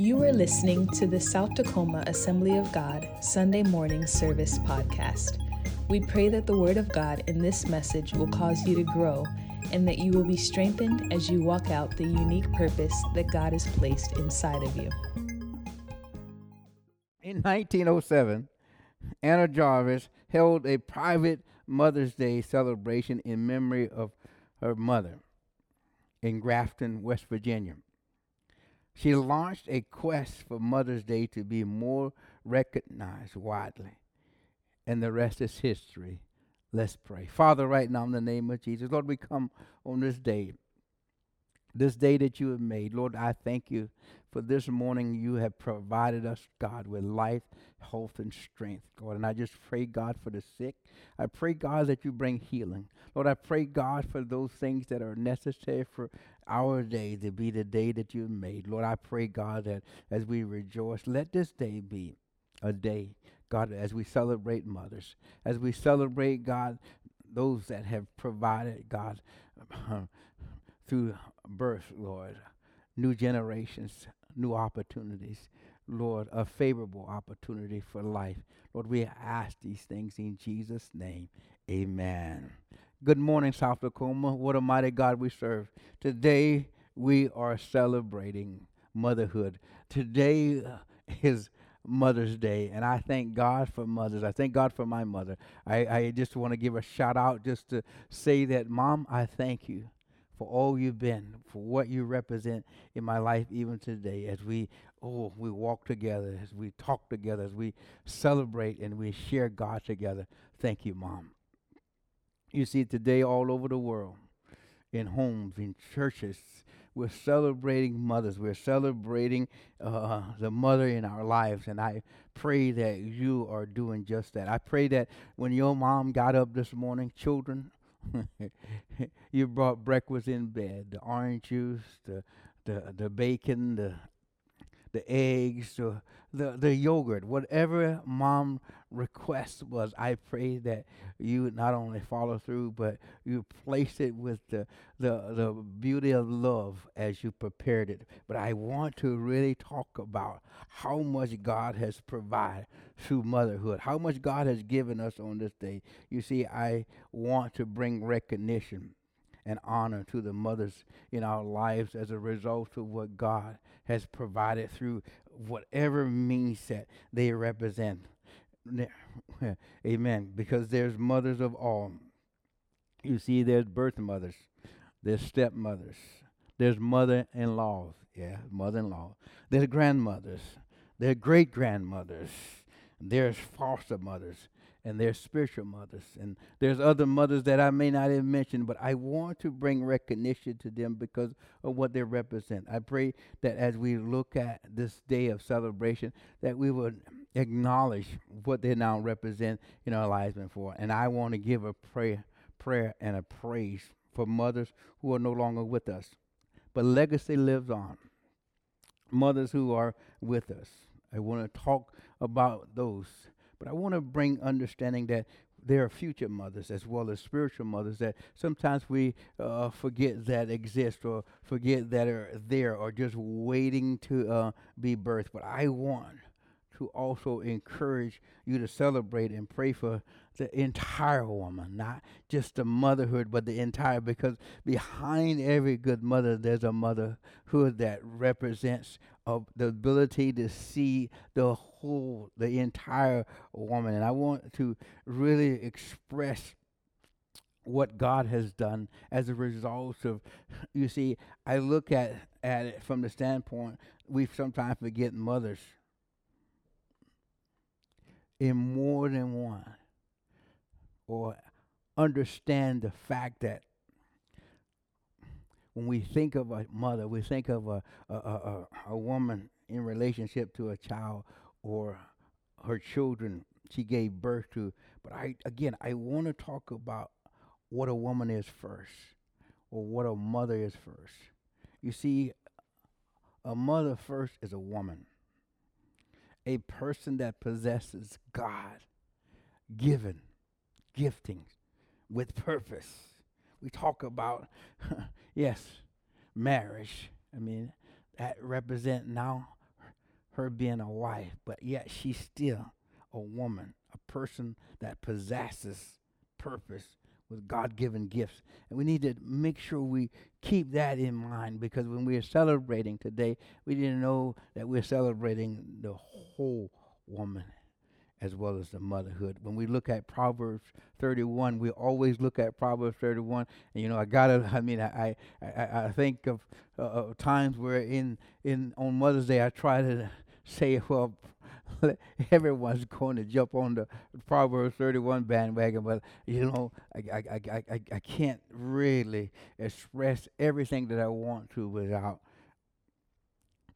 You are listening to the South Tacoma Assembly of God Sunday Morning Service podcast. We pray that the Word of God in this message will cause you to grow and that you will be strengthened as you walk out the unique purpose that God has placed inside of you. In 1907, Anna Jarvis held a private Mother's Day celebration in memory of her mother in Grafton, West Virginia. She launched a quest for Mother's Day to be more recognized widely. And the rest is history. Let's pray. Father, right now in the name of Jesus, Lord, we come on this day, this day that you have made. Lord, I thank you for this morning. You have provided us, God, with life, health, and strength, God. And I just pray, God, for the sick. I pray, God, that you bring healing. Lord, I pray, God, for those things that are necessary for our day to be the day that you made. Lord, I pray, God, that as we rejoice, let this day be a day, God, as we celebrate mothers, as we celebrate, God, those that have provided, God, through birth, Lord, new generations, new opportunities. Lord, a favorable opportunity for life. Lord, we ask these things in Jesus' name. Amen. Good morning, South Tacoma. What a mighty God we serve. Today we are celebrating motherhood. Today uh, is Mother's Day, and I thank God for mothers. I thank God for my mother. I, I just want to give a shout out just to say that, Mom, I thank you for all you've been, for what you represent in my life even today as we oh we walk together, as we talk together, as we celebrate and we share God together. Thank you, Mom. You see, today all over the world, in homes, in churches, we're celebrating mothers. We're celebrating uh, the mother in our lives. And I pray that you are doing just that. I pray that when your mom got up this morning, children, you brought breakfast in bed the orange juice, the, the, the bacon, the the eggs, the, the, the yogurt, whatever mom request was, I pray that you not only follow through, but you place it with the, the, the beauty of love as you prepared it. But I want to really talk about how much God has provided through motherhood, how much God has given us on this day. You see, I want to bring recognition and honor to the mothers in our lives as a result of what God has provided through whatever means that they represent. Amen. Because there's mothers of all. You see, there's birth mothers, there's stepmothers, there's mother in laws. Yeah, mother in law. There's grandmothers, there's great grandmothers, there's foster mothers, and their spiritual mothers. And there's other mothers that I may not have mentioned, but I want to bring recognition to them because of what they represent. I pray that as we look at this day of celebration, that we would acknowledge what they now represent in our lives before. And I want to give a prayer, prayer and a praise for mothers who are no longer with us. But legacy lives on. Mothers who are with us. I want to talk about those but I want to bring understanding that there are future mothers as well as spiritual mothers that sometimes we uh, forget that exist or forget that are there or just waiting to uh, be birthed. But I want to also encourage you to celebrate and pray for the entire woman, not just the motherhood, but the entire, because behind every good mother, there's a motherhood that represents uh, the ability to see the whole, the entire woman. And I want to really express what God has done as a result of, you see, I look at, at it from the standpoint, we sometimes forget mothers in more than one or understand the fact that when we think of a mother, we think of a, a, a, a woman in relationship to a child or her children she gave birth to. But I again, I want to talk about what a woman is first, or what a mother is first. You see, a mother first is a woman, a person that possesses God given gifting with purpose. We talk about, yes, marriage. I mean, that represent now her being a wife, but yet she's still a woman, a person that possesses purpose with God given gifts. And we need to make sure we keep that in mind because when we are celebrating today, we to know that we're celebrating the whole woman as well as the motherhood. When we look at Proverbs 31, we always look at Proverbs 31. And you know, I gotta. I mean, I I, I think of, uh, of times where in in on Mother's Day I try to say, well, everyone's going to jump on the Proverbs 31 bandwagon, but you know, I, I, I, I, I can't really express everything that I want to without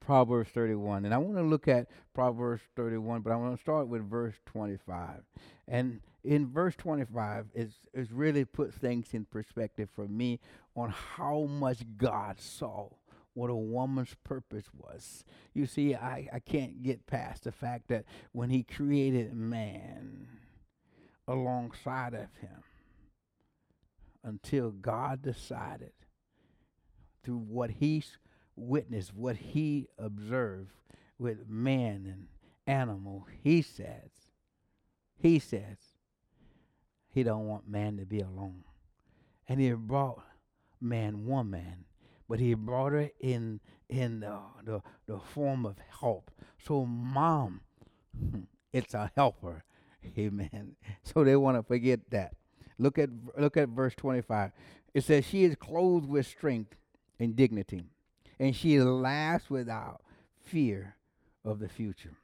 Proverbs 31. And I want to look at Proverbs 31, but I want to start with verse 25. And in verse 25, it's, it's really puts things in perspective for me on how much God saw what a woman's purpose was. You see, I, I can't get past the fact that when he created man alongside of him, until God decided through what he witnessed, what he observed with man and animal, he says, he says, he don't want man to be alone. And he brought man woman, but he brought her in in the, the, the form of help. So mom, it's a helper. Amen. So they want to forget that. Look at look at verse 25. It says she is clothed with strength and dignity, and she laughs without fear of the future.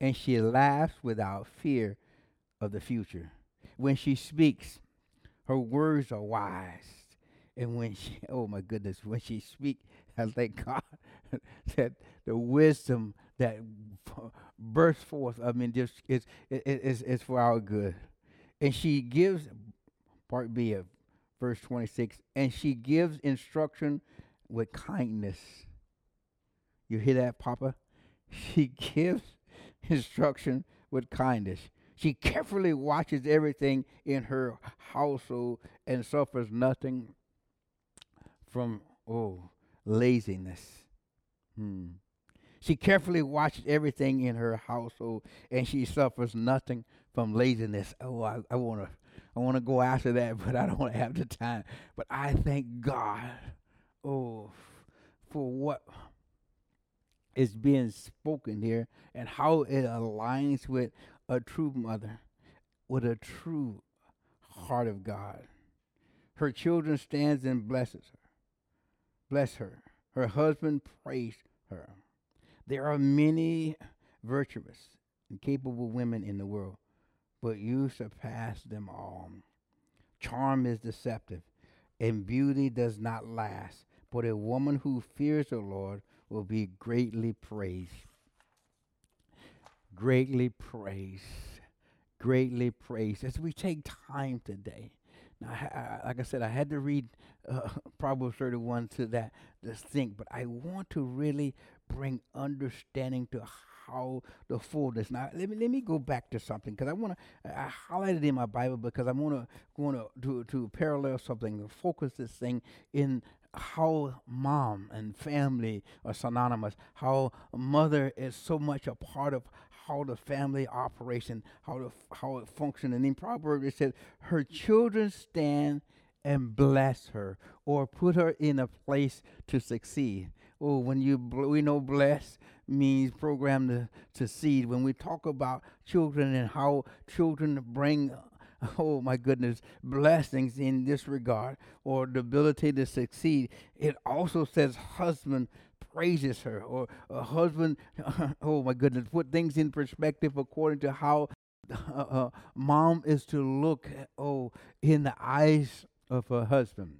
And she laughs without fear of the future. When she speaks, her words are wise and when she, oh my goodness, when she speaks, I thank God that the wisdom that bursts forth, I mean, just is is is for our good. And she gives, part B of verse 26, and she gives instruction with kindness. You hear that, Papa? She gives instruction with kindness. She carefully watches everything in her household and suffers nothing from, oh, laziness. Hmm. She carefully watches everything in her household, and she suffers nothing from laziness. Oh, I, I want to, I want to go after that, but I don't have the time. But I thank God, oh, for what is being spoken here and how it aligns with a true mother, with a true heart of God. Her children stands and blesses her bless her. Her husband praised her. There are many virtuous and capable women in the world, but you surpass them all. Charm is deceptive, and beauty does not last, but a woman who fears the Lord will be greatly praised. Greatly praised. Greatly praised. As we take time today now, I, like I said, I had to read uh, Proverbs 31 to that to think, but I want to really bring understanding to how the fullness. Now, let me let me go back to something because I want to. I highlighted in my Bible because I want to want to to parallel something, focus this thing in how mom and family are synonymous. How mother is so much a part of how the family operation, how the, how it functions. And in Proverbs it says, her children stand and bless her, or put her in a place to succeed. Oh, when you bl- we know bless means program to, to seed. When we talk about children and how children bring oh my goodness, blessings in this regard or the ability to succeed. It also says husband praises her, or a husband, oh my goodness, put things in perspective according to how uh, uh, mom is to look, oh, in the eyes of her husband.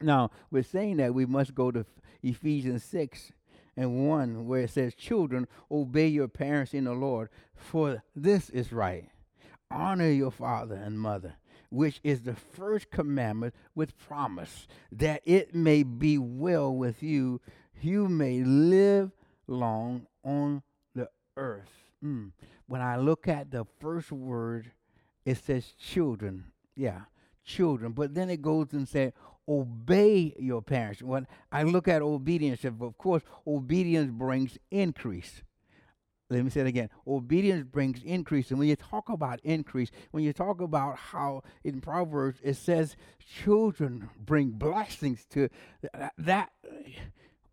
Now, we're saying that we must go to Ephesians 6 and 1, where it says, Children, obey your parents in the Lord, for this is right. Honor your father and mother, which is the first commandment with promise, that it may be well with you you may live long on the earth. Mm. When I look at the first word, it says children. Yeah, children. But then it goes and says, obey your parents. When I look at obedience, of course, obedience brings increase. Let me say it again. Obedience brings increase. And when you talk about increase, when you talk about how in Proverbs it says children bring blessings to that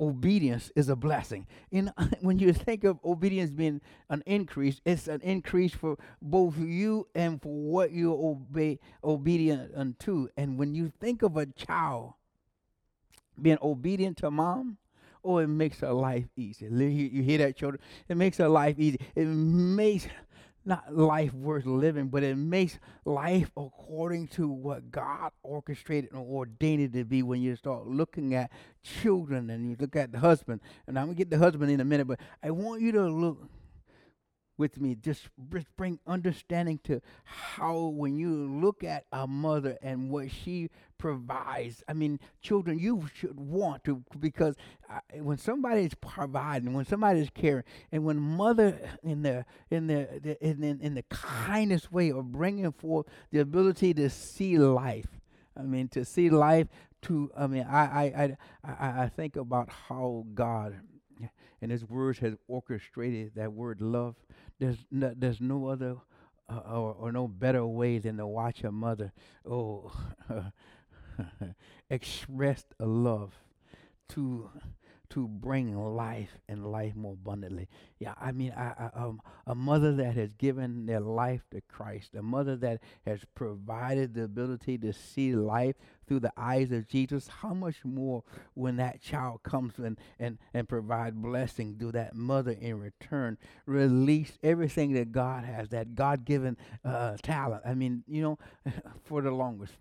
obedience is a blessing. In uh, when you think of obedience being an increase, it's an increase for both you and for what you obey obedient unto. And when you think of a child being obedient to mom, oh, it makes her life easy. You hear that, children? It makes her life easy. It makes not life worth living, but it makes life according to what God orchestrated and ordained it to be when you start looking at children and you look at the husband. And I'm going to get the husband in a minute, but I want you to look with me. Just, bring understanding to how, when you look at a mother and what she provides, I mean, children, you should want to, because uh, when somebody is providing, when somebody is caring, and when mother in the in the, the in, in, in the kindest way of bringing forth the ability to see life. I mean, to see life. To I mean, I I I, I think about how God and His words has orchestrated that word love there's no, there's no other uh, or, or, no better way than to watch a mother oh express a love to to bring life and life more abundantly. Yeah, I mean, I, I, um, a mother that has given their life to Christ, a mother that has provided the ability to see life through the eyes of Jesus, how much more when that child comes and, and, and provide blessing, do that mother in return release everything that God has, that God given uh, talent? I mean, you know, for the longest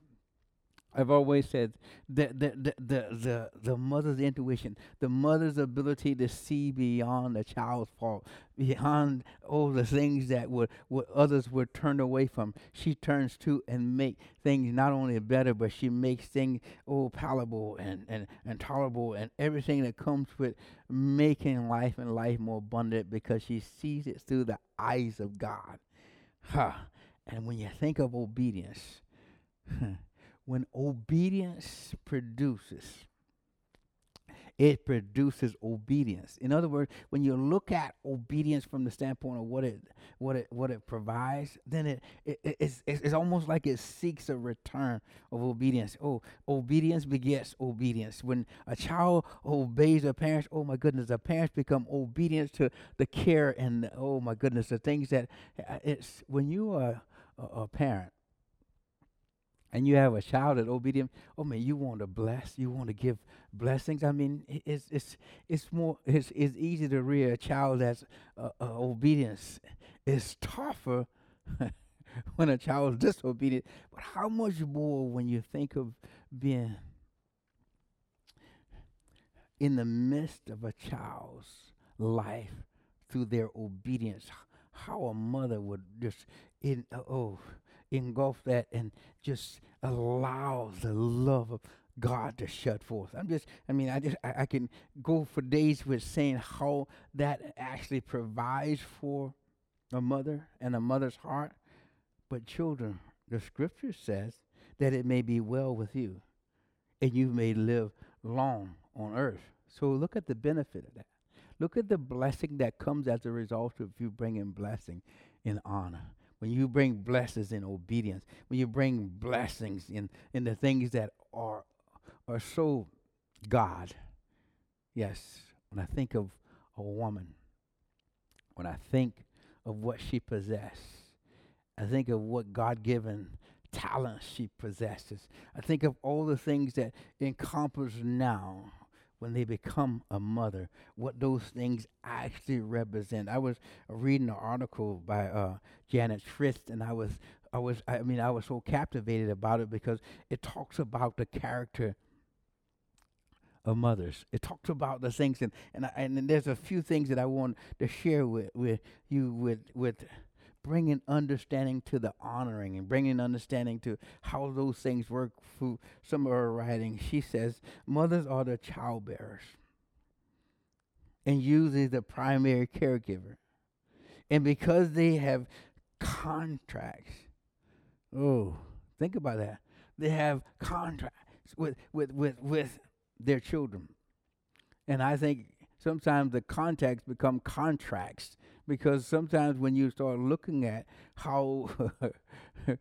I've always said that the, the, the, the, the mother's intuition, the mother's ability to see beyond the child's fault, beyond all the things that would, what others would turn away from. She turns to and make things not only better, but she makes things oh palatable and, and, and tolerable and everything that comes with making life and life more abundant because she sees it through the eyes of God. Huh. And when you think of obedience, hmm, when obedience produces, it produces obedience. In other words, when you look at obedience from the standpoint of what it what it what it provides, then it, it, it's, it's almost like it seeks a return of obedience. Oh, obedience begets obedience. When a child obeys their parents, oh my goodness, the parents become obedient to the care and oh my goodness, the things that uh, it's when you are a, a parent and you have a child that obedient, oh man, you want to bless, you want to give blessings. I mean, it's it's it's more it's it's easy to rear a child that's uh, uh, obedience. It's tougher when a child is disobedient. But how much more when you think of being in the midst of a child's life through their obedience? How a mother would just in uh, oh engulf that and just allow the love of God to shut forth. I'm just, I mean, I just, I, I, can go for days with saying how that actually provides for a mother and a mother's heart. But children, the scripture says that it may be well with you and you may live long on earth. So look at the benefit of that. Look at the blessing that comes as a result of you bringing blessing in honor when you bring blessings in obedience, when you bring blessings in, in the things that are are so God. Yes, when I think of a woman, when I think of what she possesses, I think of what God given talents she possesses. I think of all the things that encompass now when they become a mother, what those things actually represent. I was reading an article by uh, Janet Fritz, and I was, I was, I mean, I was so captivated about it because it talks about the character of mothers. It talks about the things, and and, I, and there's a few things that I want to share with with you with with bringing understanding to the honoring and bringing understanding to how those things work through some of her writing. She says, Mothers are the child bearers and usually the primary caregiver. And because they have contracts, oh, think about that. They have contracts. with with with with their children. And I think sometimes the contacts become contracts because sometimes when you start looking at how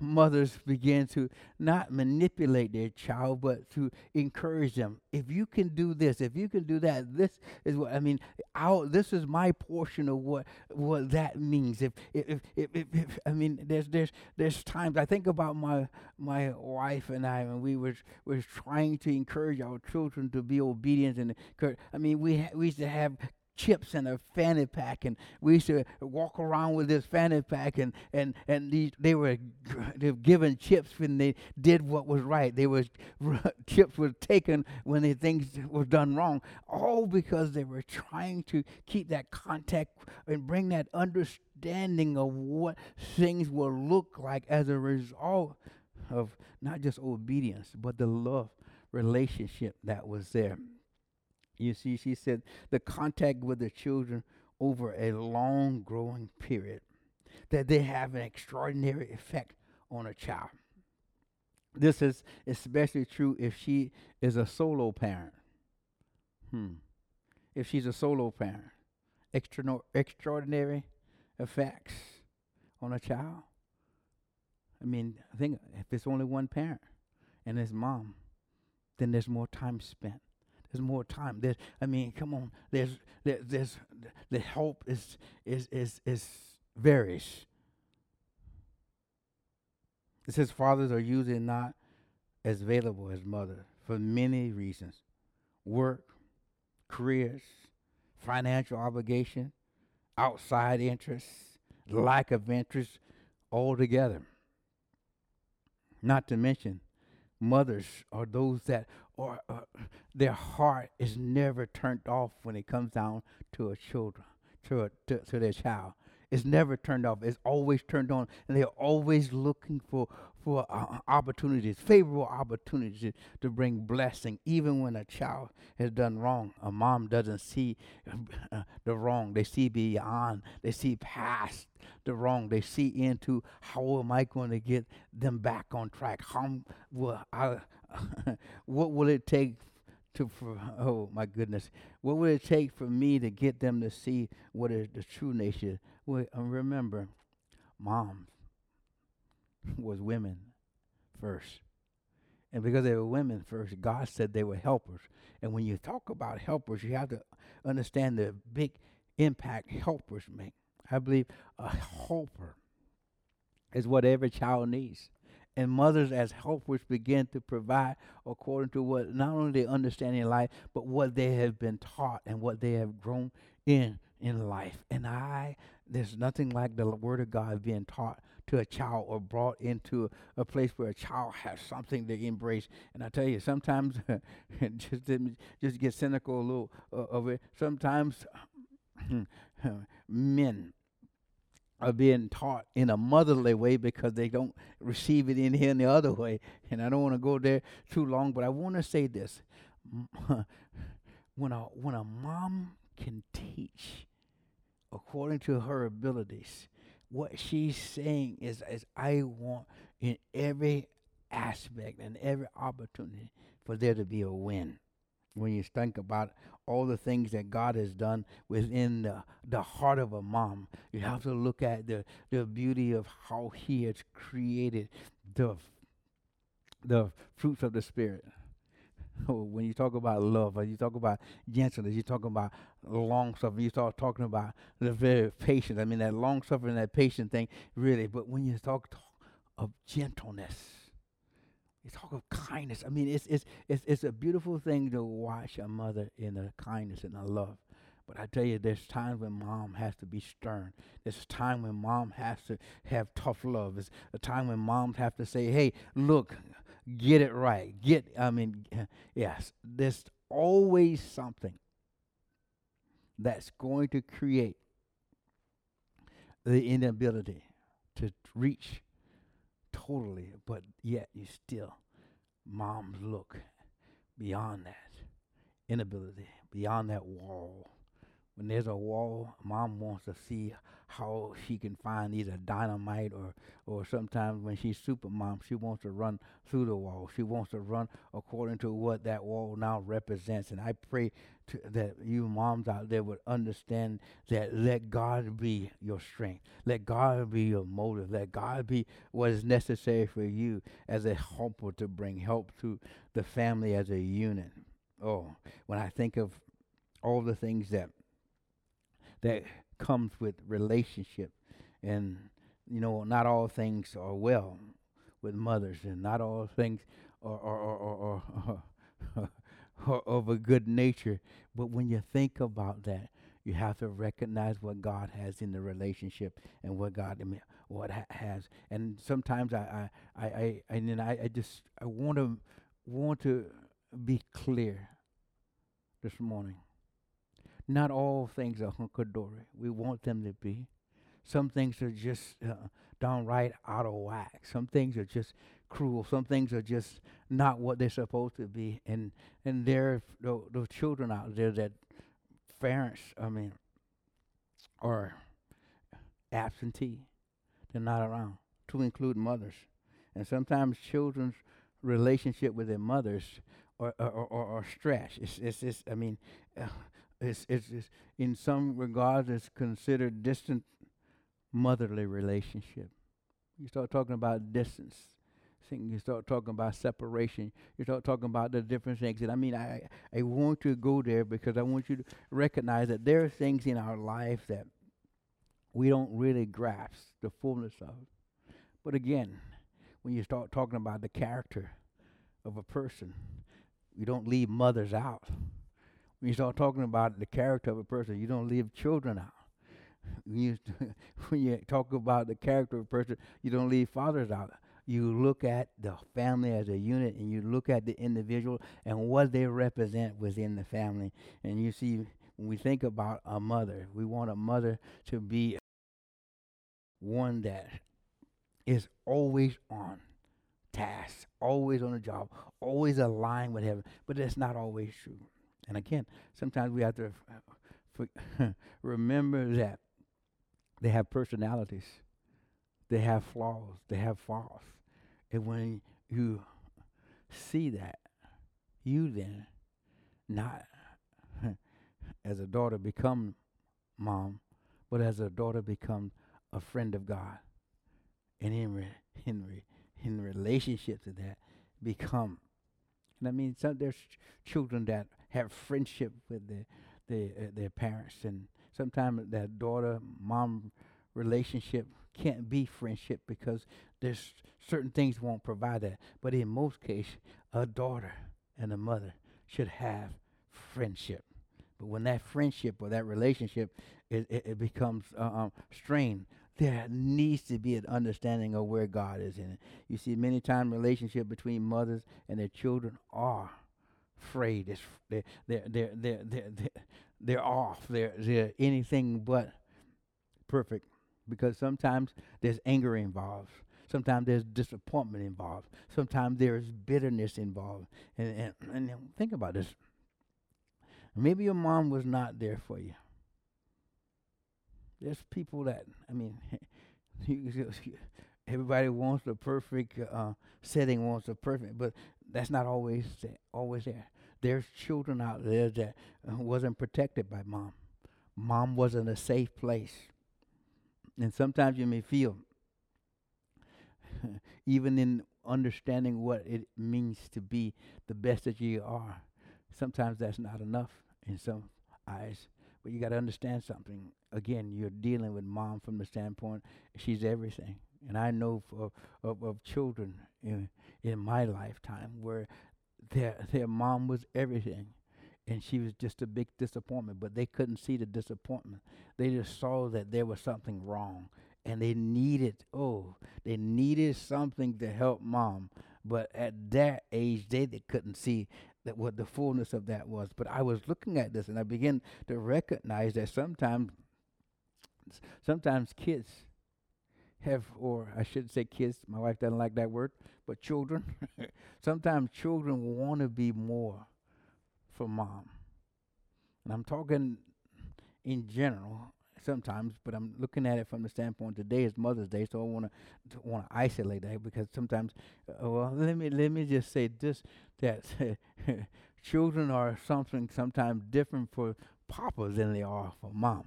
mothers begin to not manipulate their child, but to encourage them. If you can do this, if you can do that, this is what I mean. Our, this is my portion of what what that means. If if, if if, if I mean, there's there's there's times I think about my my wife and I when we were was trying to encourage our children to be obedient and I mean we ha- we used to have chips in a fanny pack, and we used to walk around with this fanny pack, and and and these, they were they were given chips when they did what was right. They was chips were taken when the things were done wrong, all because they were trying to keep that contact and bring that understanding of what things will look like as a result of not just obedience, but the love relationship that was there. You see, she said the contact with the children over a long growing period, that they have an extraordinary effect on a child. This is especially true if she is a solo parent. Hmm. If she's a solo parent, Extra- extraordinary effects on a child. I mean, I think if it's only one parent and it's mom, then there's more time spent there's more time. There's, I mean, come on. There's, there, there's, the hope is, is, is, is varies. It says fathers are usually not as available as mothers for many reasons work, careers, financial obligation, outside interests, lack of interest altogether. Not to mention, mothers are those that or uh, their heart is never turned off when it comes down to a children, to, a, to, to their child. It's never turned off. It's always turned on, and they're always looking for for uh, opportunities, favorable opportunities to bring blessing, even when a child has done wrong. A mom doesn't see uh, the wrong; they see beyond. They see past the wrong. They see into how am I going to get them back on track? How will I? what will it take to for, oh my goodness. What will it take for me to get them to see what is the true nature? Well uh, remember moms was women first. And because they were women first god said they were helpers. And when you talk about helpers you have to understand the big impact helpers make. I believe a helper is what every child needs and mothers as helpers begin to provide according to what not only they understand in life, but what they have been taught and what they have grown in in life. And I, there's nothing like the Word of God being taught to a child or brought into a place where a child has something to embrace. And I tell you, sometimes just just get cynical a little uh, of it. Sometimes men are being taught in a motherly way because they don't receive it in here in the other way. And I don't want to go there too long, but I want to say this. when a when a mom can teach according to her abilities, what she's saying is is I want in every aspect and every opportunity for there to be a win when you think about all the things that God has done within the, the heart of a mom. You have to look at the, the beauty of how He has created the, the fruits of the Spirit. when you talk about love, when you talk about gentleness, you talk about long suffering, you start talking about the very patience. I mean, that long suffering, that patient thing, really. But when you talk, talk of gentleness, talk of kindness. I mean, it's, it's, it's, it's a beautiful thing to watch a mother in a kindness and a love. But I tell you, there's times when mom has to be stern. There's a time when mom has to have tough love. There's a time when moms have to say, hey, look, get it right. Get, I mean, yes, there's always something that's going to create the inability to reach totally, but yet you still, moms look beyond that inability, beyond that wall when there's a wall, mom wants to see how she can find either dynamite or or sometimes when she's super mom, she wants to run through the wall. She wants to run according to what that wall now represents. And I pray to, that you moms out there would understand that let God be your strength. Let God be your motive. Let God be what is necessary for you as a helper to bring help to the family as a unit. Oh, when I think of all the things that that comes with relationship. And, you know, not all things are well with mothers, and not all things are, are, are, are, are of a good nature. But when you think about that, you have to recognize what God has in the relationship and what God what ha- has. And sometimes I I I, I and then I, I just I want to want to be clear this morning not all things are hunky-dory. We want them to be. Some things are just uh, downright out of whack. Some things are just cruel. Some things are just not what they're supposed to be. And and there are those children out there that parents, I mean, are absentee. They're not around, to include mothers. And sometimes children's relationship with their mothers are, are, are, are stressed. It's, it's, it's, I mean, uh, it's, it's, it's in some regards it's considered distant motherly relationship. You start talking about distance. You start talking about separation. You start talking about the different things. And I mean, I, I want to go there because I want you to recognize that there are things in our life that we don't really grasp the fullness of. But again, when you start talking about the character of a person, you don't leave mothers out when you start talking about the character of a person, you don't leave children out. When you, when you talk about the character of a person, you don't leave fathers out. You look at the family as a unit and you look at the individual and what they represent within the family. And you see, when we think about a mother, we want a mother to be one that is always on task, always on the job, always aligned with heaven. But that's not always true. And again, sometimes we have to uh, remember that they have personalities, they have flaws, they have faults. And when you see that, you then, not as a daughter become mom, but as a daughter become a friend of God. And in, re, in, re, in relationship to that, become. And I mean, some, there's ch- children that have friendship with their their, uh, their parents, and sometimes that daughter mom relationship can't be friendship because there's certain things won't provide that. But in most cases, a daughter and a mother should have friendship. But when that friendship or that relationship it, it, it becomes uh, um, strained, there needs to be an understanding of where God is in it. You see, many times relationship between mothers and their children are afraid. It's, they're, they're, they're, they're, they're, they're off. They're, they're anything but perfect because sometimes there's anger involved. Sometimes there's disappointment involved. Sometimes there's bitterness involved. And, and, and think about this. Maybe your mom was not there for you. There's people that, I mean, everybody wants the perfect uh, setting, wants the perfect, but that's not always always there. There's children out there that uh, wasn't protected by mom. Mom wasn't a safe place, and sometimes you may feel, even in understanding what it means to be the best that you are, sometimes that's not enough in some eyes. But you got to understand something. Again, you're dealing with mom from the standpoint she's everything. And I know for, of, of children in, in my lifetime where their their mom was everything and she was just a big disappointment but they couldn't see the disappointment. They just saw that there was something wrong and they needed oh they needed something to help mom. But at that age they, they couldn't see that what the fullness of that was. But i was looking at this and i began to recognize that sometimes sometimes kids have, or I should say kids, my wife doesn't like that word, but children. Sometimes children want to be more for mom. And I'm talking in general sometimes, but I'm looking at it from the standpoint today is Mother's Day, so I want to want to isolate that because sometimes, uh, well, let me let me just say this that children are something sometimes different for papa than they are for mom.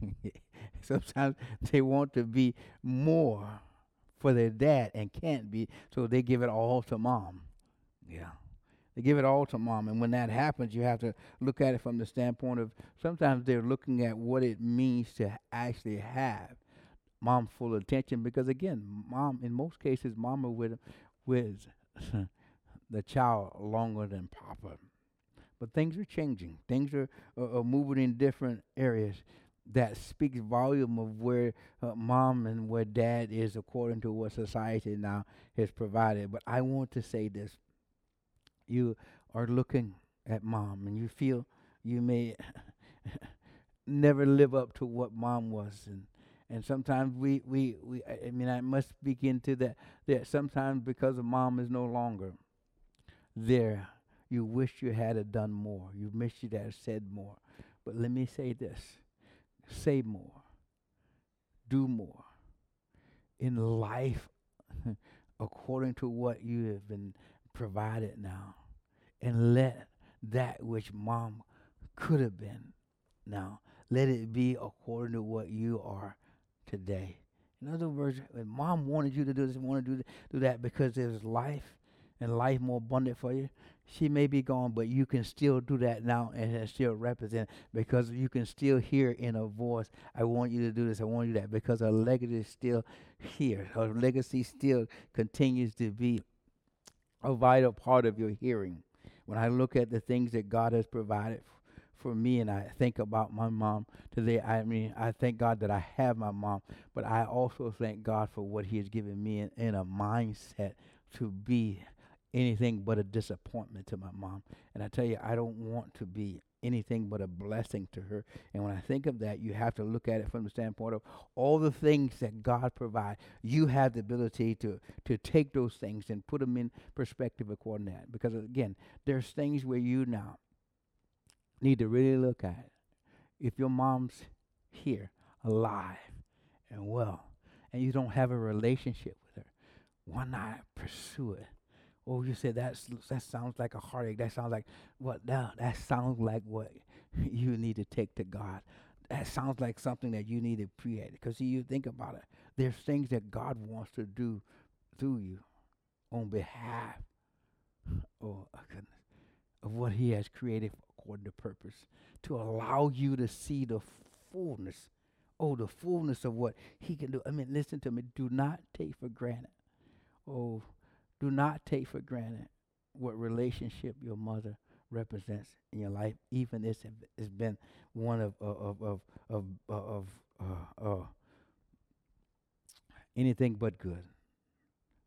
sometimes they want to be more for their dad and can't be, so they give it all to mom. Yeah. They give it all to mom. And when that happens, you have to look at it from the standpoint of sometimes they're looking at what it means to actually have mom full attention because again, mom in most cases mama with with the child longer than papa. But things are changing. Things are, uh, are moving in different areas that speaks volume of where uh, mom and where dad is according to what society now has provided. But I want to say this. You are looking at mom and you feel you may never live up to what mom was. And and sometimes we, we, we I mean I must speak into that that sometimes because of mom is no longer there you wish you had done more. You wish you had said more. But let me say this say more do more in life according to what you have been provided now and let that which mom could have been now let it be according to what you are today. In other words mom wanted you to do this wanted to do, do that because there's life and life more abundant for you she may be gone but you can still do that now and still represent because you can still hear in her voice i want you to do this i want you that because her legacy is still here her legacy still continues to be a vital part of your hearing. When I look at the things that God has provided for me and I think about my mom today, I mean, I thank God that I have my mom, but I also thank God for what He has given me in, in a mindset to be anything but a disappointment to my mom. And I tell you, I don't want to be anything but a blessing to her. And when I think of that, you have to look at it from the standpoint of all the things that God provides. You have the ability to to take those things and put them in perspective according to that. Because again, there's things where you now need to really look at. If your mom's here, alive and well, and you don't have a relationship with her, why not pursue it? Oh, you said that's that sounds like a heartache. That sounds like what? No, that sounds like what you need to take to God. That sounds like something that you need to create. Because you think about it. There's things that God wants to do through you on behalf. Oh goodness, of what He has created according to purpose to allow you to see the fullness. Oh, the fullness of what He can do. I mean, listen to me. Do not take for granted. Oh do not take for granted what relationship your mother represents in your life, even if it's been one of of of of of, uh, uh, anything but good.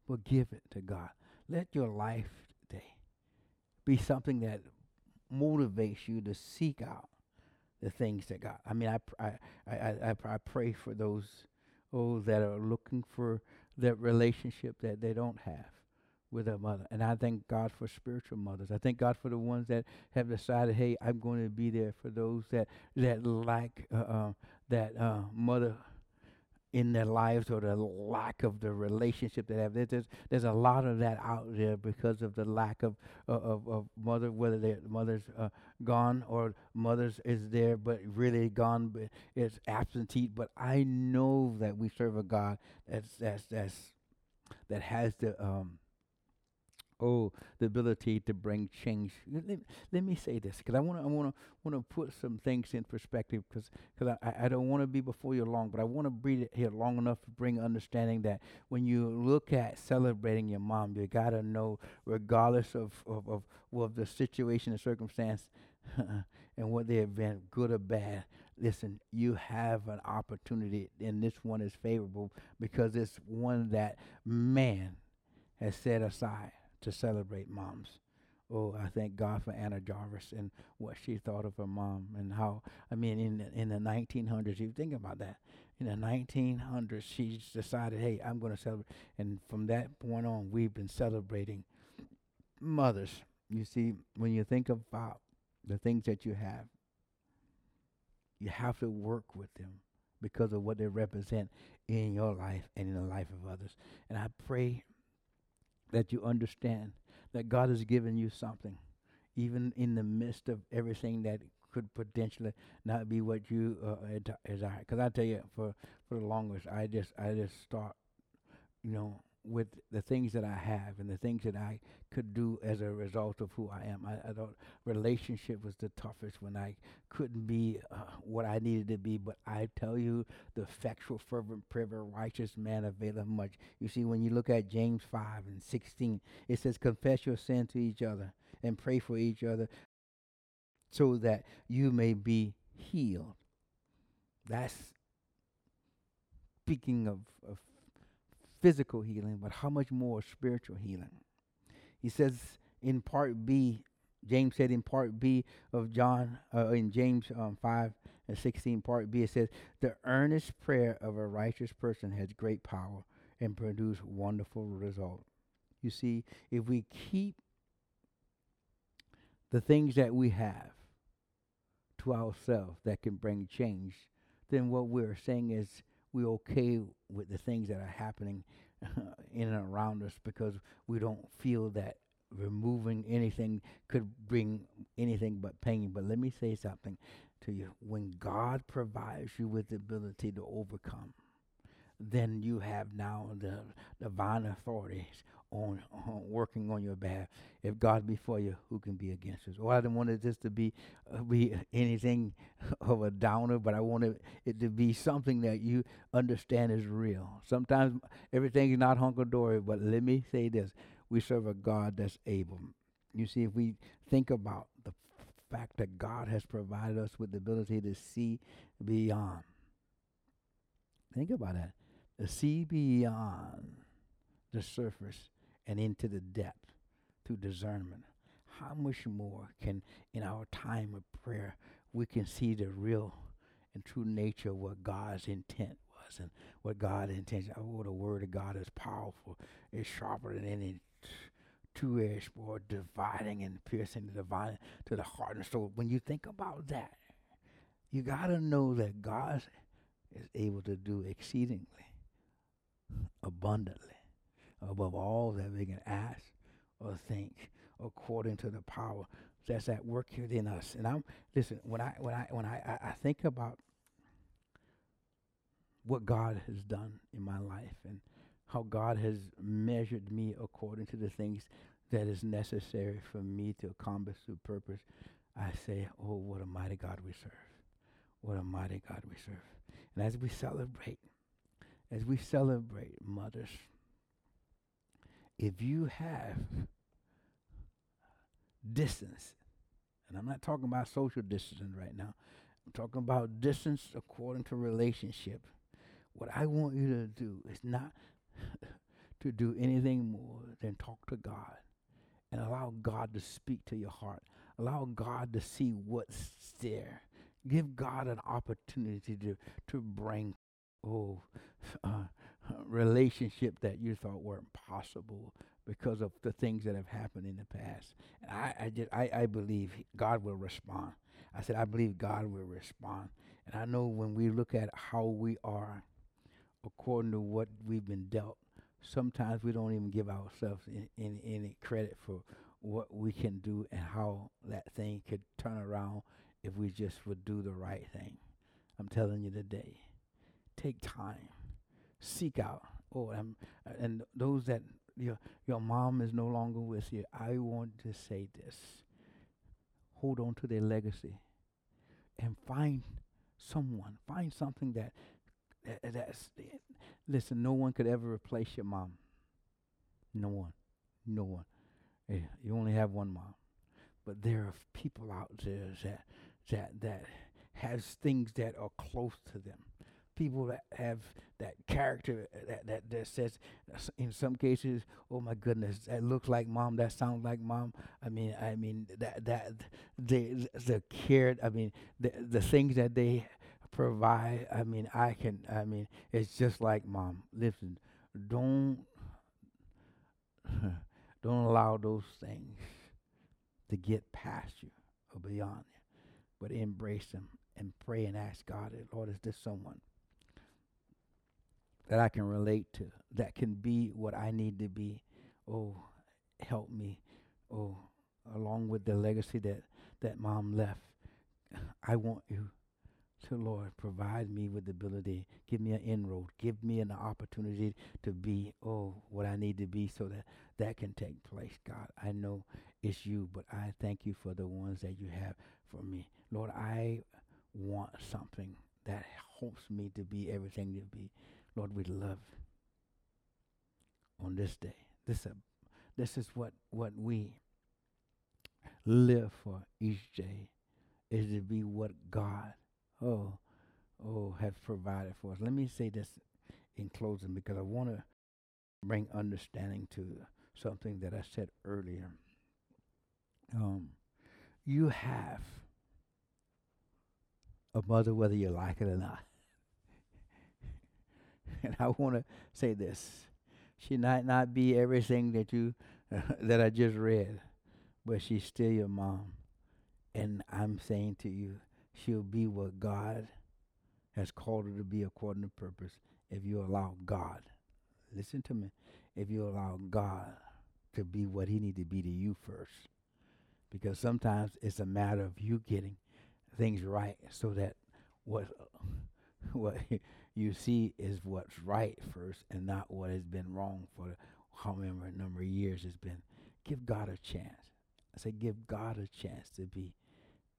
But give it to God. Let your life today be something that motivates you to seek out the things that God. I mean, I I I I, I pray for those oh that are looking for that relationship that they don't have with a mother. And I thank God for spiritual mothers. I thank God for the ones that have decided, hey, I'm going to be there for those that that lack uh, uh, that uh, mother in their lives or the lack of the relationship they have. There's there's a lot of that out there because of the lack of uh, of, of mother, whether their mother's uh, gone or mothers is there but really gone, but it's absentee. But I know that we serve a God that's that's that's that has the um oh, the ability to bring change. Let, let me say this because I want to I want to want to put some things in perspective because because I, I don't want to be before you long, but I want to it here long enough to bring understanding that when you look at celebrating your mom, you gotta know, regardless of of of, of the situation and circumstance. and what they have been, good or bad, listen, you have an opportunity, and this one is favorable because it's one that man has set aside to celebrate moms. Oh, I thank God for Anna Jarvis and what she thought of her mom and how, I mean, in the, in the 1900s, you think about that. In the 1900s, she decided, hey, I'm going to celebrate. And from that point on, we've been celebrating mothers. You see, when you think about the things that you have, you have to work with them because of what they represent in your life and in the life of others. And I pray that you understand that God has given you something, even in the midst of everything that could potentially not be what you uh, desire. Because I tell you, for for the longest, I just I just thought, you know, with the things that I have and the things that I could do as a result of who I am. I, I thought relationship was the toughest when I couldn't be uh, what I needed to be. But I tell you, the effectual, fervent prayer of a righteous man availeth much. You see, when you look at James 5 and 16, it says, Confess your sin to each other and pray for each other so that you may be healed. That's speaking of, of physical healing, but how much more spiritual healing? He says in part B, James said in part B of John, uh, in James um, 5 and 16, part B, it says, The earnest prayer of a righteous person has great power and produce wonderful results. You see, if we keep the things that we have to ourselves that can bring change, then what we're saying is we're okay with the things that are happening in and around us because we don't feel that removing anything could bring anything but pain. But let me say something to you. When God provides you with the ability to overcome, then you have now the divine authorities on, on, working on your behalf. If God be for you, who can be against us? Well, I didn't want this to be uh, be anything of a downer, but I wanted it to be something that you understand is real. Sometimes everything is not hunky dory, but let me say this: we serve a God that's able. You see, if we think about the fact that God has provided us with the ability to see beyond, think about that. To see beyond the surface and into the depth through discernment. How much more can, in our time of prayer, we can see the real and true nature of what God's intent was and what God intends. Oh, the word of God is powerful. It's sharper than any two-edged sword, dividing and piercing the divine to the heart and soul. When you think about that, you got to know that God is able to do exceedingly, abundantly above all that we can ask or think according to the power that's at work within us. And I'm listen, when I when I when I, I, I think about what God has done in my life and how God has measured me according to the things that is necessary for me to accomplish the purpose, I say, Oh, what a mighty God we serve. What a mighty God we serve. And as we celebrate, as we celebrate mothers, if you have distance, and I'm not talking about social distancing right now, I'm talking about distance according to relationship. What I want you to do is not to do anything more than talk to God and allow God to speak to your heart. Allow God to see what's there. Give God an opportunity to, to bring, oh, uh, relationship that you thought weren't possible because of the things that have happened in the past. And I, I I, I believe God will respond. I said I believe God will respond. And I know when we look at how we are according to what we've been dealt, sometimes we don't even give ourselves any credit for what we can do and how that thing could turn around if we just would do the right thing. I'm telling you today, take time seek out. Oh, um, and those that your your mom is no longer with you. I want to say this: hold on to their legacy, and find someone, find something that, that that's. Listen, no one could ever replace your mom. No one, no one. Yeah, you only have one mom, but there are people out there that that that has things that are close to them people that have that character uh, that, that, that says in some cases oh my goodness that looks like mom that sounds like mom. I mean i mean that that the the care i mean the the things that they provide i mean i can i mean it's just like mom. Listen don't don't allow those things to get past you or beyond you but embrace them and pray and ask God, Lord, is this someone that I can relate to, that can be what I need to be? Oh, help me. Oh, along with the legacy that, that mom left, I want you to, Lord, provide me with the ability, give me an inroad, give me an opportunity to be, oh, what I need to be so that that can take place, God. I know it's you, but I thank you for the ones that you have for me. Lord, I want something that helps me to be everything to be. Lord, we love on this day. This, uh, this is what, what we live for each day, is to be what God oh, oh, has provided for us. Let me say this in closing because I want to bring understanding to something that I said earlier. Um, you have a mother, whether you like it or not. And I want to say this: she might not be everything that you that I just read, but she's still your mom. And I'm saying to you, she'll be what God has called her to be according to purpose if you allow God. Listen to me. If you allow God to be what he need to be to you first. Because sometimes it's a matter of you getting things right so that what what you see is what's right first and not what has been wrong for however number of years it's been. Give God a chance. I say give God a chance to be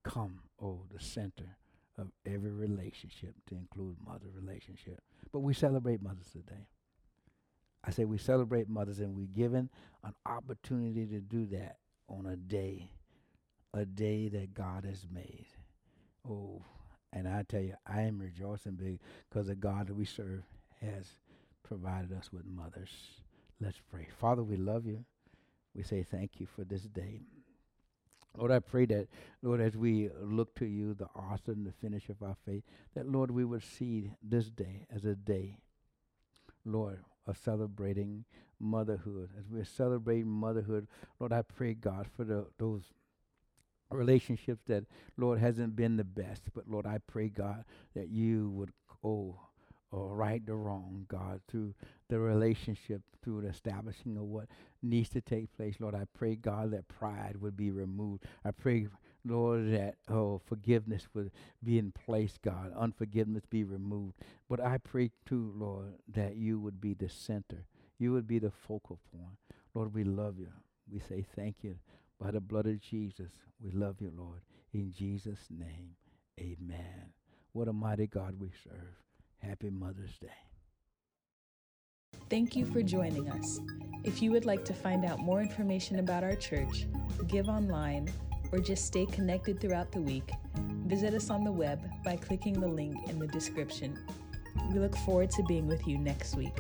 come, oh, the center of every relationship to include mother relationship. But we celebrate mothers today. I say we celebrate mothers and we're given an opportunity to do that on a day, a day that God has made. Oh, and I tell you, I am rejoicing big because the God that we serve has provided us with mothers. Let's pray. Father, we love you. We say thank you for this day. Lord, I pray that, Lord, as we look to you, the author and the finisher of our faith, that, Lord, we would see this day as a day, Lord, of celebrating motherhood. As we're celebrating motherhood, Lord, I pray, God, for the, those relationships that, Lord, hasn't been the best. But, Lord, I pray, God, that you would, oh, right the wrong, God, through the relationship, through the establishing of what needs to take place. Lord, I pray, God, that pride would be removed. I pray, Lord, that oh forgiveness would be in place, God. Unforgiveness be removed. But I pray too, Lord, that you would be the center. You would be the focal point. Lord, we love you. We say thank you. By the blood of Jesus, we love you, Lord. In Jesus' name, amen. What a mighty God we serve. Happy Mother's Day. Thank you for joining us. If you would like to find out more information about our church, give online, or just stay connected throughout the week, visit us on the web by clicking the link in the description. We look forward to being with you next week.